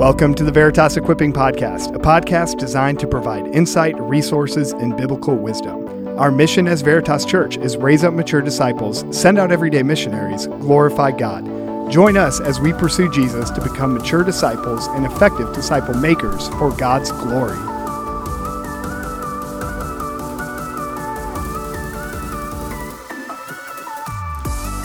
Welcome to the Veritas Equipping Podcast, a podcast designed to provide insight, resources, and biblical wisdom. Our mission as Veritas Church is raise up mature disciples, send out everyday missionaries, glorify God. Join us as we pursue Jesus to become mature disciples and effective disciple makers for God's glory.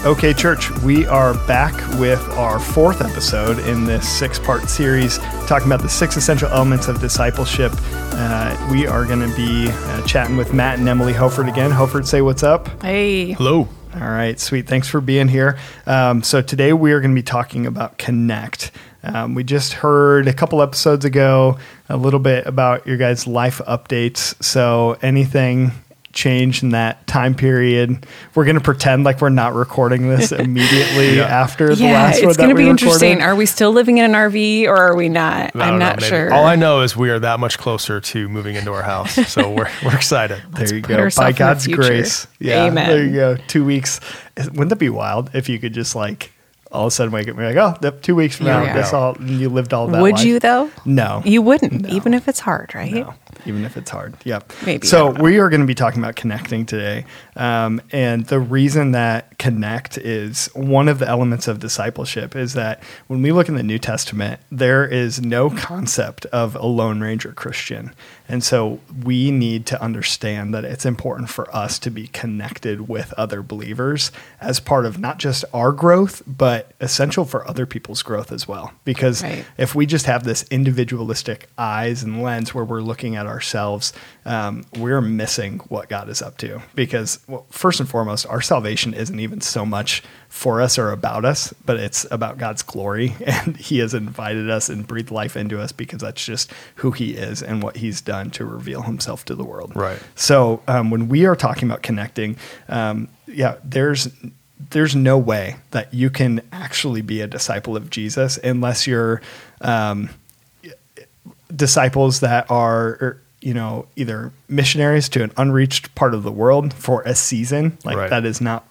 Okay, church, we are back with our fourth episode in this six part series talking about the six essential elements of discipleship. Uh, we are going to be uh, chatting with Matt and Emily Hoford again. Hoford, say what's up. Hey. Hello. All right, sweet. Thanks for being here. Um, so, today we are going to be talking about Connect. Um, we just heard a couple episodes ago a little bit about your guys' life updates. So, anything change in that time period. We're going to pretend like we're not recording this immediately yeah. after the yeah, last one. It's going to be recorded. interesting. Are we still living in an RV or are we not? I'm not know, sure. All I know is we are that much closer to moving into our house. So we're, we're excited. there you go. By God's grace. Yeah. Amen. There you go. Two weeks. Wouldn't that be wild if you could just like all of a sudden wake up and be like, oh, two weeks from now, yeah. that's all you lived all that. Would life. you though? No, you wouldn't, no. even if it's hard, right? No even if it's hard. Yep. Maybe. So we are going to be talking about connecting today, um, and the reason that connect is one of the elements of discipleship is that when we look in the New Testament, there is no concept of a Lone Ranger Christian. And so we need to understand that it's important for us to be connected with other believers as part of not just our growth, but essential for other people's growth as well. Because right. if we just have this individualistic eyes and lens where we're looking at ourselves, um, we're missing what God is up to. Because, well, first and foremost, our salvation isn't even so much for us or about us, but it's about God's glory. And He has invited us and breathed life into us because that's just who He is and what He's done to reveal Himself to the world. Right. So um, when we are talking about connecting, um, yeah, there's there's no way that you can actually be a disciple of Jesus unless you're um, disciples that are er, you know either missionaries to an unreached part of the world for a season like right. that is not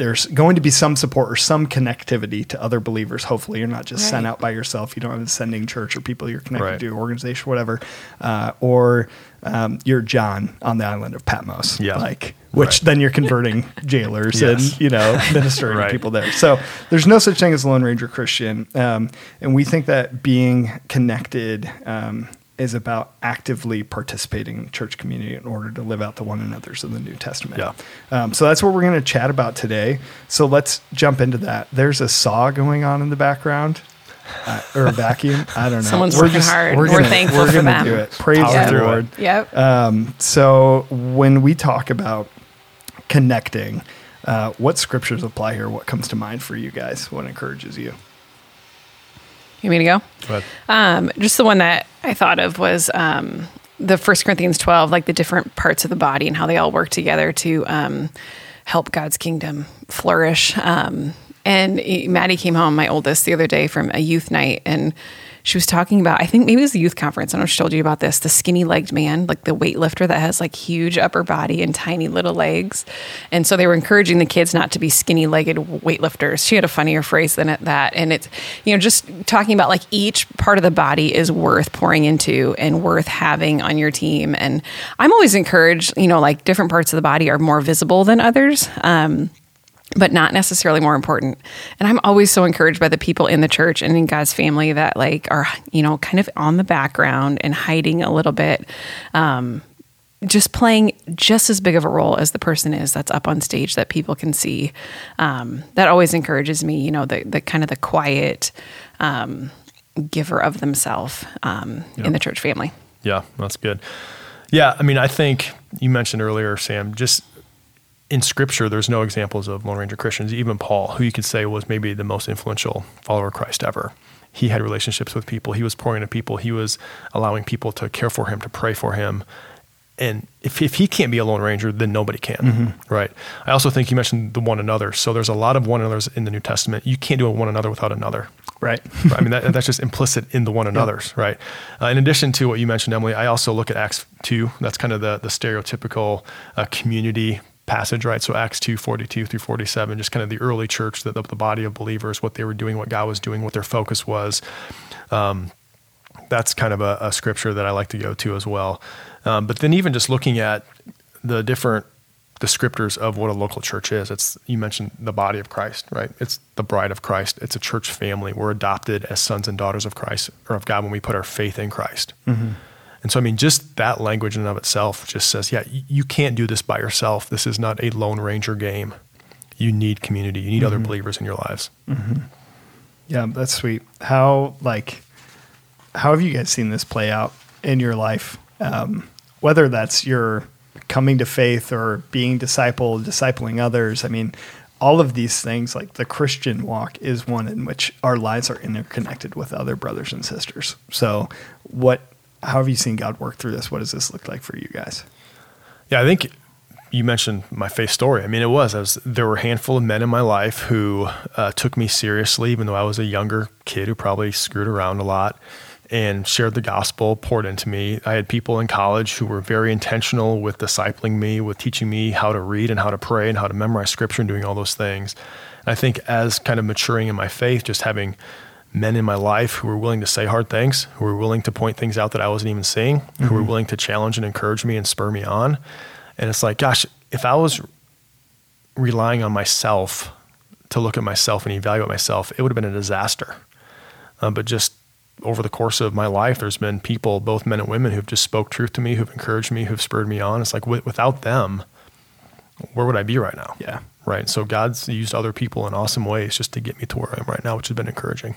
there's going to be some support or some connectivity to other believers. Hopefully, you're not just right. sent out by yourself. You don't have a sending church or people you're connected right. to, organization, whatever. Uh, or um, you're John on the island of Patmos, yeah. like which right. then you're converting jailers yes. and you know ministering to people there. So there's no such thing as a Lone Ranger Christian, um, and we think that being connected. Um, is about actively participating in the church community in order to live out the one another's of the New Testament. Yeah. Um, so that's what we're going to chat about today. So let's jump into that. There's a saw going on in the background. Uh, or a vacuum. I don't know. Someone's we're working just, hard. We're, gonna, we're thankful we're for them. do it. Praise yep. the Lord. Yep. Um, so when we talk about connecting, uh, what scriptures apply here? What comes to mind for you guys? What encourages you? You mean to go? Go um, just the one that I thought of was um, the First Corinthians 12, like the different parts of the body and how they all work together to um, help God's kingdom flourish. Um, and Maddie came home, my oldest, the other day from a youth night, and she was talking about, I think maybe it was the youth conference. I don't know if she told you about this, the skinny legged man, like the weightlifter that has like huge upper body and tiny little legs. And so they were encouraging the kids not to be skinny legged weightlifters. She had a funnier phrase than that. And it's, you know, just talking about like each part of the body is worth pouring into and worth having on your team. And I'm always encouraged, you know, like different parts of the body are more visible than others. Um, but not necessarily more important. And I'm always so encouraged by the people in the church and in God's family that like are, you know, kind of on the background and hiding a little bit. Um, just playing just as big of a role as the person is that's up on stage that people can see. Um, that always encourages me, you know, the, the kind of the quiet um, giver of themselves um, yep. in the church family. Yeah, that's good. Yeah, I mean, I think you mentioned earlier, Sam, just in scripture, there's no examples of Lone Ranger Christians. Even Paul, who you could say was maybe the most influential follower of Christ ever, he had relationships with people. He was pouring into people. He was allowing people to care for him, to pray for him. And if, if he can't be a Lone Ranger, then nobody can, mm-hmm. right? I also think you mentioned the one another. So there's a lot of one another's in the New Testament. You can't do a one another without another. Right. I mean, that, that's just implicit in the one another's, right? Uh, in addition to what you mentioned, Emily, I also look at Acts 2. That's kind of the, the stereotypical uh, community passage, right? So Acts 2, 42 through 47, just kind of the early church, the, the, body of believers, what they were doing, what God was doing, what their focus was. Um, that's kind of a, a, scripture that I like to go to as well. Um, but then even just looking at the different descriptors of what a local church is. It's you mentioned the body of Christ, right? It's the bride of Christ. It's a church family. We're adopted as sons and daughters of Christ or of God when we put our faith in Christ. Mm-hmm. And so, I mean, just that language in and of itself just says, yeah, you can't do this by yourself. This is not a Lone Ranger game. You need community. You need mm-hmm. other believers in your lives. Mm-hmm. Yeah, that's sweet. How like how have you guys seen this play out in your life? Um, whether that's your coming to faith or being discipled, discipling others. I mean, all of these things, like the Christian walk, is one in which our lives are interconnected with other brothers and sisters. So, what, how have you seen God work through this? What does this look like for you guys? Yeah, I think you mentioned my faith story. I mean, it was, was there were a handful of men in my life who uh, took me seriously, even though I was a younger kid who probably screwed around a lot and shared the gospel, poured into me. I had people in college who were very intentional with discipling me, with teaching me how to read and how to pray and how to memorize scripture and doing all those things. And I think as kind of maturing in my faith, just having men in my life who were willing to say hard things, who were willing to point things out that I wasn't even seeing, mm-hmm. who were mm-hmm. willing to challenge and encourage me and spur me on. And it's like, gosh, if I was relying on myself to look at myself and evaluate myself, it would have been a disaster. Uh, but just over the course of my life, there's been people, both men and women, who've just spoke truth to me, who've encouraged me, who've spurred me on. It's like w- without them, where would I be right now? Yeah. Right. So God's used other people in awesome ways just to get me to where I am right now, which has been encouraging.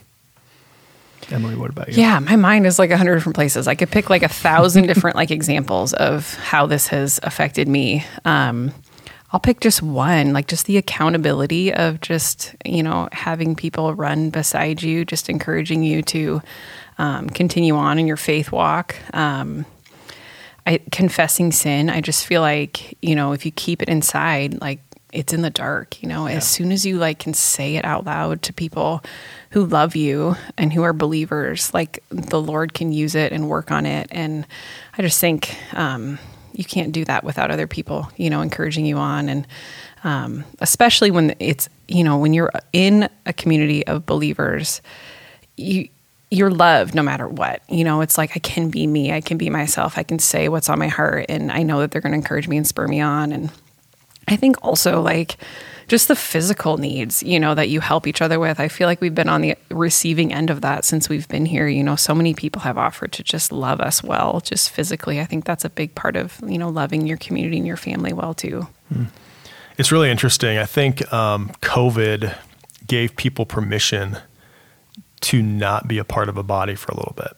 Emily, what about you? Yeah, my mind is like a hundred different places. I could pick like a thousand different like examples of how this has affected me. Um, I'll pick just one, like just the accountability of just, you know, having people run beside you, just encouraging you to um, continue on in your faith walk. Um, I, confessing sin, I just feel like, you know, if you keep it inside, like it's in the dark, you know, yeah. as soon as you like can say it out loud to people who love you and who are believers, like the Lord can use it and work on it. And I just think, um, you can't do that without other people, you know, encouraging you on. And um, especially when it's, you know, when you're in a community of believers, you, you're loved no matter what. You know, it's like I can be me, I can be myself, I can say what's on my heart, and I know that they're going to encourage me and spur me on. And I think also like just the physical needs, you know, that you help each other with. I feel like we've been on the receiving end of that since we've been here. You know, so many people have offered to just love us well, just physically. I think that's a big part of, you know, loving your community and your family well too. Hmm. It's really interesting. I think um, COVID gave people permission to not be a part of a body for a little bit.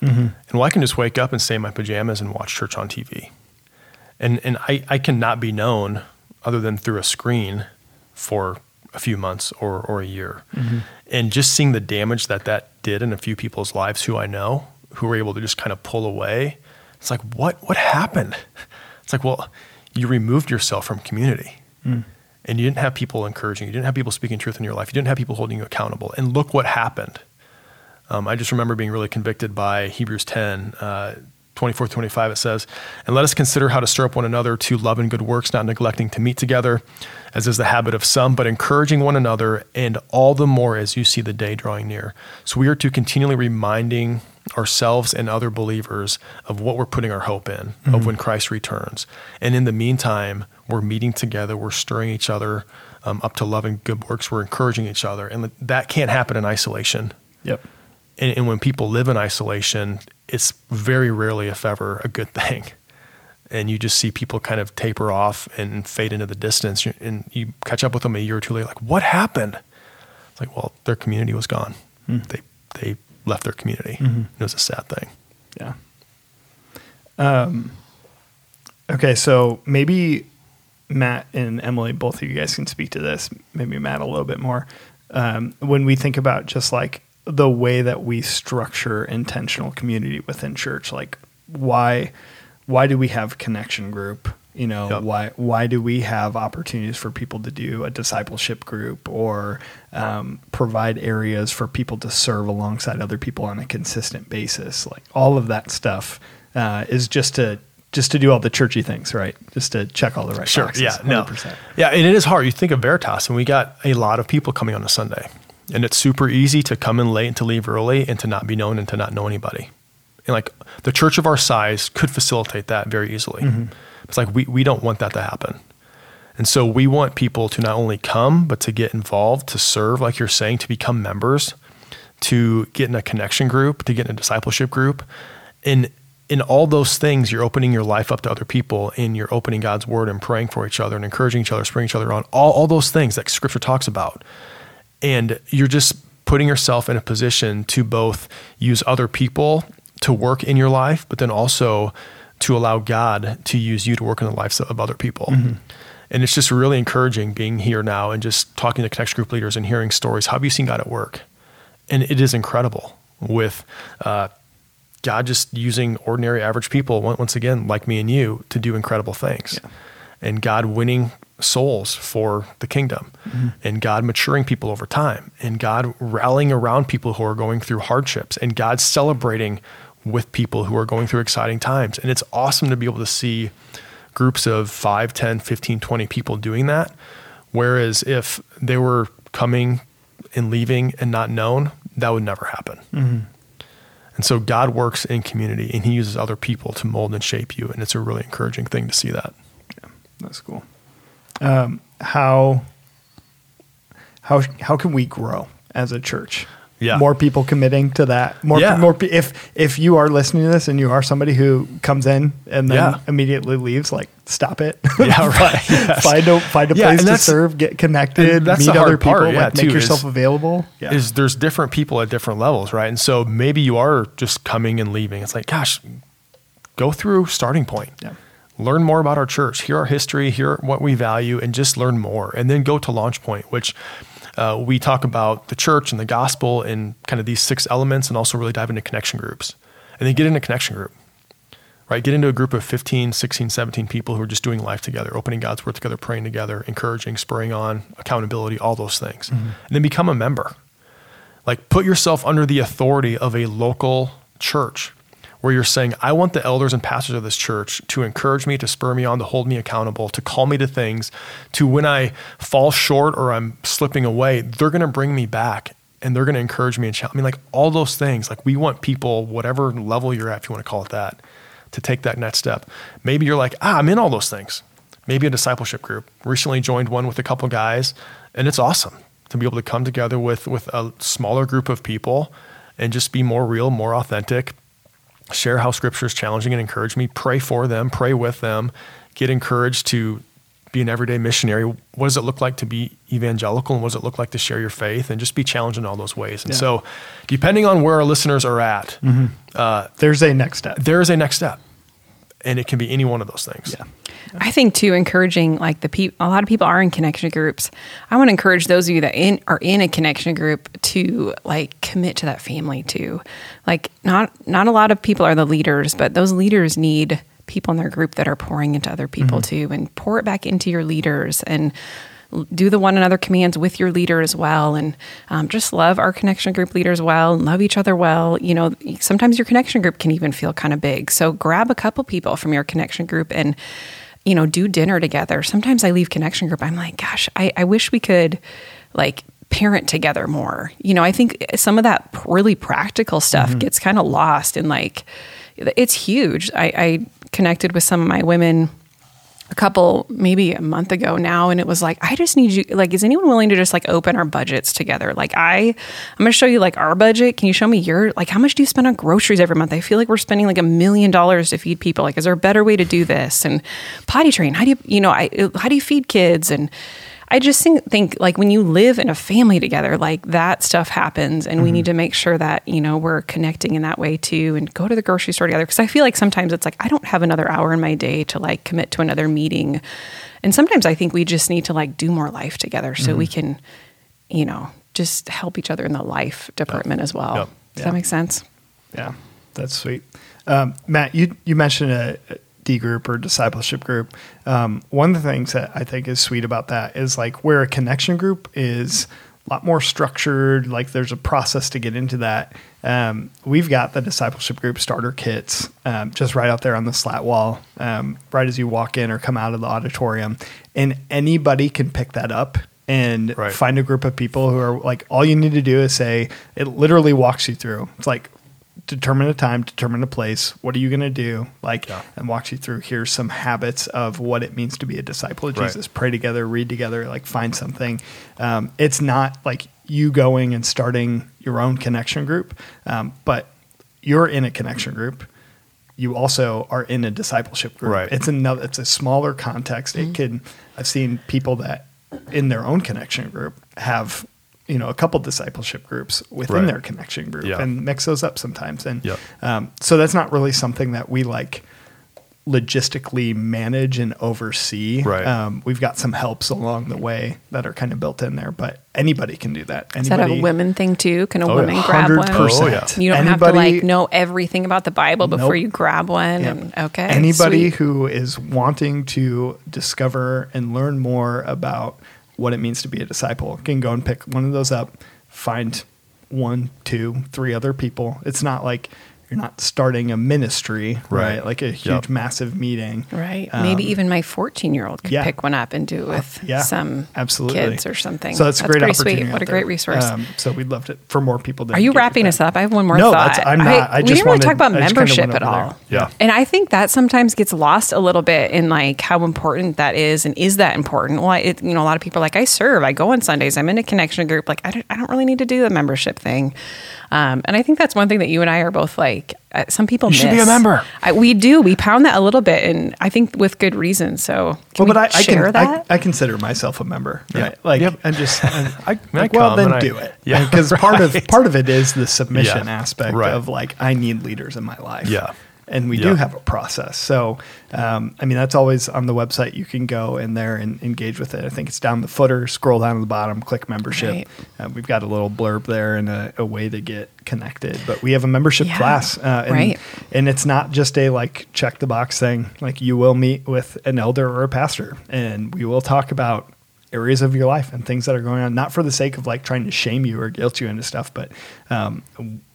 Mm-hmm. And well, I can just wake up and stay in my pajamas and watch church on TV. And, and I, I cannot be known other than through a screen for a few months or, or a year. Mm-hmm. And just seeing the damage that that did in a few people's lives who I know, who were able to just kind of pull away. It's like, what, what happened? It's like, well, you removed yourself from community. Mm. And you didn't have people encouraging you. You didn't have people speaking truth in your life. You didn't have people holding you accountable. And look what happened. Um, I just remember being really convicted by Hebrews 10. Uh, 24 25 it says and let us consider how to stir up one another to love and good works not neglecting to meet together as is the habit of some but encouraging one another and all the more as you see the day drawing near. So we are to continually reminding ourselves and other believers of what we're putting our hope in mm-hmm. of when christ returns. And in the meantime we're meeting together we're stirring each other um, up to love and good works we're encouraging each other and that can't happen in isolation. Yep. And, and when people live in isolation it's very rarely, if ever, a good thing. And you just see people kind of taper off and fade into the distance. And you catch up with them a year or two later, like, what happened? It's like, well, their community was gone. Mm. They they left their community. Mm-hmm. It was a sad thing. Yeah. Um. Okay, so maybe Matt and Emily, both of you guys can speak to this. Maybe Matt a little bit more. Um, when we think about just like the way that we structure intentional community within church. Like why why do we have connection group? You know, yep. why why do we have opportunities for people to do a discipleship group or um, provide areas for people to serve alongside other people on a consistent basis? Like all of that stuff uh, is just to just to do all the churchy things, right? Just to check all the right Sure. boxes. Yeah. No. 100%. Yeah, and it is hard. You think of Veritas, and we got a lot of people coming on a Sunday, and it's super easy to come in late and to leave early and to not be known and to not know anybody. And like the church of our size could facilitate that very easily. Mm-hmm. It's like we we don't want that to happen. And so we want people to not only come, but to get involved, to serve, like you're saying, to become members, to get in a connection group, to get in a discipleship group. And in all those things, you're opening your life up to other people and you're opening God's word and praying for each other and encouraging each other, spurring each other on, all, all those things that scripture talks about. And you're just putting yourself in a position to both use other people to work in your life, but then also to allow God to use you to work in the lives of other people. And it's just really encouraging being here now and just talking to connection group leaders and hearing stories. How have you seen God at work? And it is incredible with uh, God just using ordinary, average people, once again, like me and you, to do incredible things. And God winning souls for the kingdom, and God maturing people over time, and God rallying around people who are going through hardships, and God celebrating with people who are going through exciting times. And it's awesome to be able to see groups of 5, 10, 15, 20 people doing that. Whereas if they were coming and leaving and not known, that would never happen. Mm-hmm. And so God works in community and he uses other people to mold and shape you. And it's a really encouraging thing to see that. That's cool. Um, how how how can we grow as a church? Yeah. More people committing to that. More Yeah. more if if you are listening to this and you are somebody who comes in and then Yeah. immediately leaves, like stop it. Yeah, right. Yes. find a find a Yeah, place to serve, get connected, that's meet the hard other people, part, like make yourself is- available. Yeah. Is there's different people at different levels, right? And so maybe you are just coming and leaving. It's like, gosh, go through starting point. Yeah. Learn more about our church, hear our history, hear what we value, and just learn more. And then go to launch point, which uh, we talk about the church and the gospel and kind of these six elements, and also really dive into connection groups. And then get in a connection group, right? Get into a group of 15, 16, 17 people who are just doing life together, opening God's word together, praying together, encouraging, spurring on, accountability, all those things. And then become a member. Like put yourself under the authority of a local church where you're saying, I want the elders and pastors of this church to encourage me, to spur me on, to hold me accountable, to call me to things, to when I fall short or I'm slipping away, they're going to bring me back and they're going to encourage me and challenge me. Like all those things. Like we want people, whatever level you're at, if you want to call it that, to take that next step. Maybe you're like, ah, I'm in all those things. Maybe a discipleship group. Recently joined one with a couple guys, and it's awesome to be able to come together with with a smaller group of people and just be more real, more authentic, share how scripture is challenging and encourage me, pray for them, pray with them, get encouraged to be an everyday missionary. What does it look like to be evangelical and what does it look like to share your faith and just be challenged in all those ways? And Yeah. so, depending on where our listeners are at, mm-hmm. uh, There's a next step. there is a next step. And it can be any one of those things. Yeah. I think too, encouraging like the people. A lot of people are in connection groups. I want to encourage those of you that in are in a connection group to like commit to that family too. Like not not a lot of people are the leaders, but those leaders need people in their group that are pouring into other people mm-hmm. too, and pour it back into your leaders and l- do the one another commands with your leader as well. And um, just love our connection group leaders well and love each other well. You know sometimes your connection group can even feel kind of big. So grab a couple people from your connection group and you know do dinner together. Sometimes i leave connection group i'm like gosh i, I wish we could like parent together more. You know i think some of that really practical stuff gets kind of lost in like it's huge. I, I connected with some of my women a couple maybe a month ago now and it was like i just need you like is anyone willing to just like open our budgets together? Like i i'm gonna show you like our budget. Can you show me your like how much do you spend on groceries every month? I feel like we're spending like a million dollars to feed people. Like is there a better way to do this? And potty train. How do you you know i how do you feed kids? And I just think, think like when you live in a family together, like that stuff happens, and we need to make sure that you know we're connecting in that way too, and go to the grocery store together. Because I feel like sometimes it's like I don't have another hour in my day to like commit to another meeting, and sometimes I think we just need to like do more life together so we can, you know, just help each other in the life department as well. Yep. Does that make sense? Yeah, that's sweet. Um, Matt, you you mentioned a D group or discipleship group. Um, one of the things that I think is sweet about that is like where a connection group is a lot more structured. Like there's a process to get into that. Um, we've got the discipleship group starter kits um, just right out there on the slat wall, um, right as you walk in or come out of the auditorium, and anybody can pick that up and Right. find a group of people who are like all you need to do is say it literally walks you through. It's like determine a time, determine a place. What are you going to do? Like, Yeah. and walks you through. Here's some habits of what it means to be a disciple of Right. Jesus. Pray together, read together, like find something. Um, it's not like you going and starting your own connection group, um, but you're in a connection group. You also are in a discipleship group. Right. It's another. It's a smaller context. It could. I've seen people that in their own connection group have you know a couple discipleship groups within Right. their connection group Yeah. and mix those up sometimes. And Yep. um, so that's not really something that we like logistically manage and oversee. Right. Um, we've got some helps along the way that are kind of built in there, but anybody can do that. Is that Anybody, a women thing too? Can a Oh, yeah. woman grab one? 100%. Oh, yeah. You don't have to like know everything about the Bible before Nope. you grab one. Yep. And okay, Anybody sweet. who is wanting to discover and learn more about what it means to be a disciple can go and pick one of those up, find one, two, three other people. It's not like you're not starting a ministry, right? Right. Like a huge, Yep. massive meeting. Right. Um, Maybe even my 14 year old could yeah. pick one up and do it with yeah, some absolutely. kids or something. So that's a great pretty opportunity. sweet. What out a great resource. Um, so we'd love to for more people. To Are you wrapping us up? I have one more No, thought. that's- I'm not. I we just didn't really wanted- talk about I just kinda membership at all. there. Yeah. And I think that sometimes gets lost a little bit in like how important that is and is that important? Well, it, you know, a lot of people are like, I serve, I go on Sundays, I'm in a connection group. Like, I don't, I don't really need to do the membership thing. Um, and I think that's one thing that you and I are both like, uh, some people You should be a member. I, we do. We pound that a little bit. And I think with good reason. So can Well, but we I, I share can. that? I, I consider myself a member. Yeah. Right? Like Yep. I'm just. I'm, I- I like, well, then I- do it. Yeah, Because part of part of it is the submission Yeah, aspect right. of like I need leaders in my life. Yeah. And we Yeah. do have a process. So, um, I mean, that's always on the website. You can go in there and engage with it. I think it's down the footer, scroll down to the bottom, click membership. Right. Uh, we've got a little blurb there and a, a way to get connected. But we have a membership Yeah. class. Uh, and, Right. and it's not just a like check the box thing. Like you will meet with an elder or a pastor, and we will talk about areas of your life and things that are going on, not for the sake of like trying to shame you or guilt you into stuff, but um,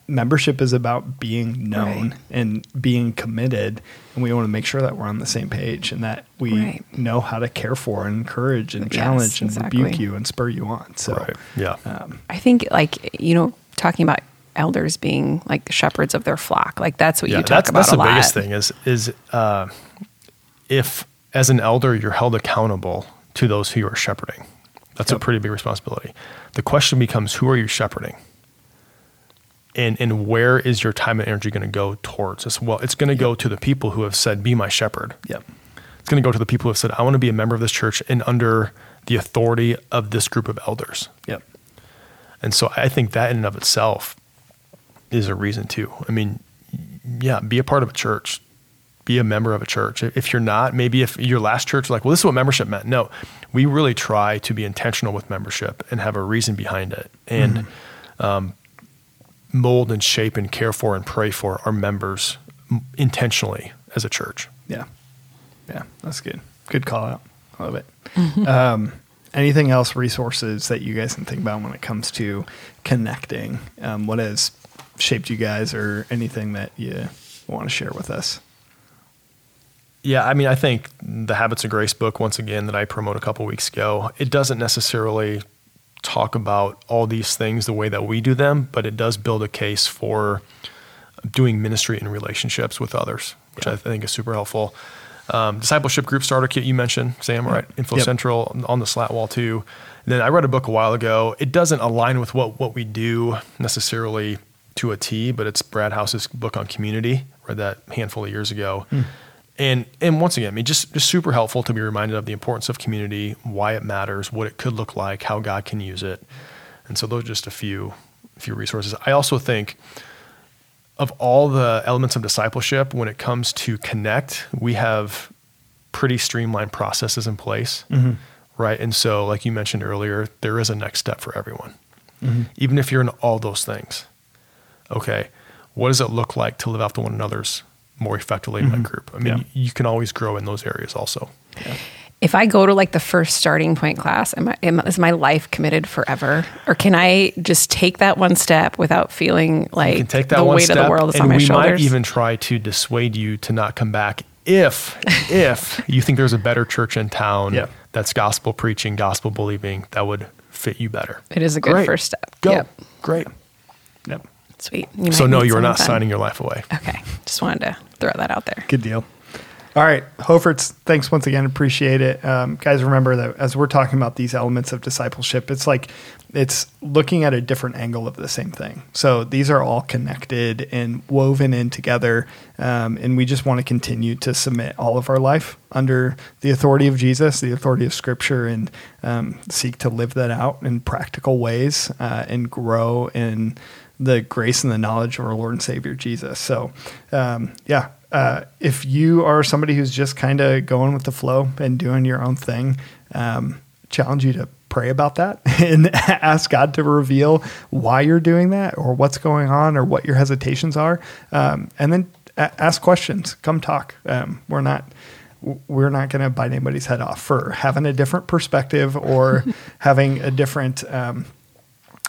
membership is about being known Right. and being committed. And we want to make sure that we're on the same page and that we Right. know how to care for and encourage and Yes, challenge and exactly. rebuke you and spur you on. So, Right. Yeah. um, I think like you know talking about elders being like shepherds of their flock. Like that's what yeah, you talk that's about that's a the lot. biggest thing is is uh, if as an elder you're held accountable to those who you are shepherding. That's a pretty big responsibility. The question becomes who are you shepherding? And and where is your time and energy going to go towards? As well, it's going to go to the people who have said, "Be my shepherd." yep. It's going to go to the people who have said, "I want to be a member of this church and under the authority of this group of elders." Yep. And so I think that in and of itself is a reason too. I mean, yeah, be a part of a church, be a member of a church. If you're not, maybe if your last church, like, well, this is what membership meant. No, we really try to be intentional with membership and have a reason behind it and um, mold and shape and care for and pray for our members intentionally as a church. Yeah. Yeah. That's good. Good call out. I love it. Um, anything else, resources that you guys can think about when it comes to connecting? Um, what has shaped you guys or anything that you want to share with us? Yeah, I mean, I think the Habits of Grace book, once again, that I promote a couple weeks ago, it doesn't necessarily talk about all these things the way that we do them, but it does build a case for doing ministry in relationships with others, which I think is super helpful. Um, discipleship group starter kit you mentioned, Sam, right? Info Yep. Central on the slat wall too. And then I read a book a while ago. It doesn't align with what what we do necessarily to a T, but it's Brad House's book on community. Read that handful of years ago. And and once again, I mean, just just super helpful to be reminded of the importance of community, why it matters, what it could look like, how God can use it. And so those are just a few few resources. I also think of all the elements of discipleship, when it comes to connect, we have pretty streamlined processes in place, mm-hmm. right? And so, like you mentioned earlier, there is a next step for everyone, mm-hmm. even if you're in all those things. Okay, what does it look like to live out to one another's more effectively in that mm-hmm. group? I mean, Yeah. you can always grow in those areas also. if I go to like the first starting point class, am I, am, is my life committed forever, or can I just take that one step without feeling like You can take that the one weight step, of the world is and on my we shoulders? might even try to dissuade you to not come back if if you think there's a better church in town Yeah. that's gospel preaching, gospel believing that would fit you better. it is a good Great. first step. Go. Yep. Great. Yep. Sweet. You So no, you are not then. signing your life away. Okay. Just wanted to throw that out there. Good deal. All right, Hoferts, thanks once again. Appreciate it. Um, guys, remember that as we're talking about these elements of discipleship, it's like it's looking at a different angle of the same thing. So these are all connected and woven in together. Um, and we just want to continue to submit all of our life under the authority of Jesus, the authority of Scripture, and um, seek to live that out in practical ways uh, and grow in the grace and the knowledge of our Lord and Savior Jesus. So, um, yeah, uh, if you are somebody who's just kind of going with the flow and doing your own thing, um, challenge you to pray about that and ask God to reveal why you're doing that or what's going on or what your hesitations are. Um, and then a- ask questions. Come talk. Um, we're not we're not going to bite anybody's head off for having a different perspective or having a different um,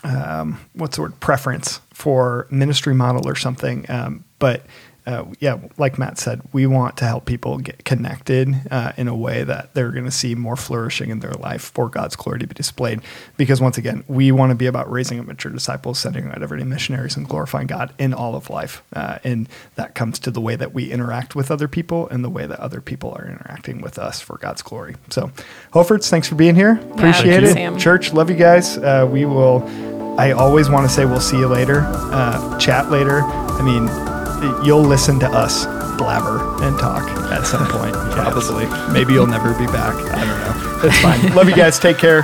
um, what's the word preference for ministry model or something. Um, but uh, yeah, like Matt said, we want to help people get connected uh, in a way that they're going to see more flourishing in their life for God's glory to be displayed. Because once again, we want to be about raising up mature disciples, sending out everyday missionaries, and glorifying God in all of life. Uh, and that comes to the way that we interact with other people and the way that other people are interacting with us for God's glory. So, Hoferts, thanks for being here. Appreciate thank you, it. Sam. Church, love you guys. Uh, we will. I always want to say we'll see you later, uh, chat later. I mean, you'll listen to us blabber and talk at some point, probably. Maybe you'll never be back. I don't know. It's fine. love you guys. Take care.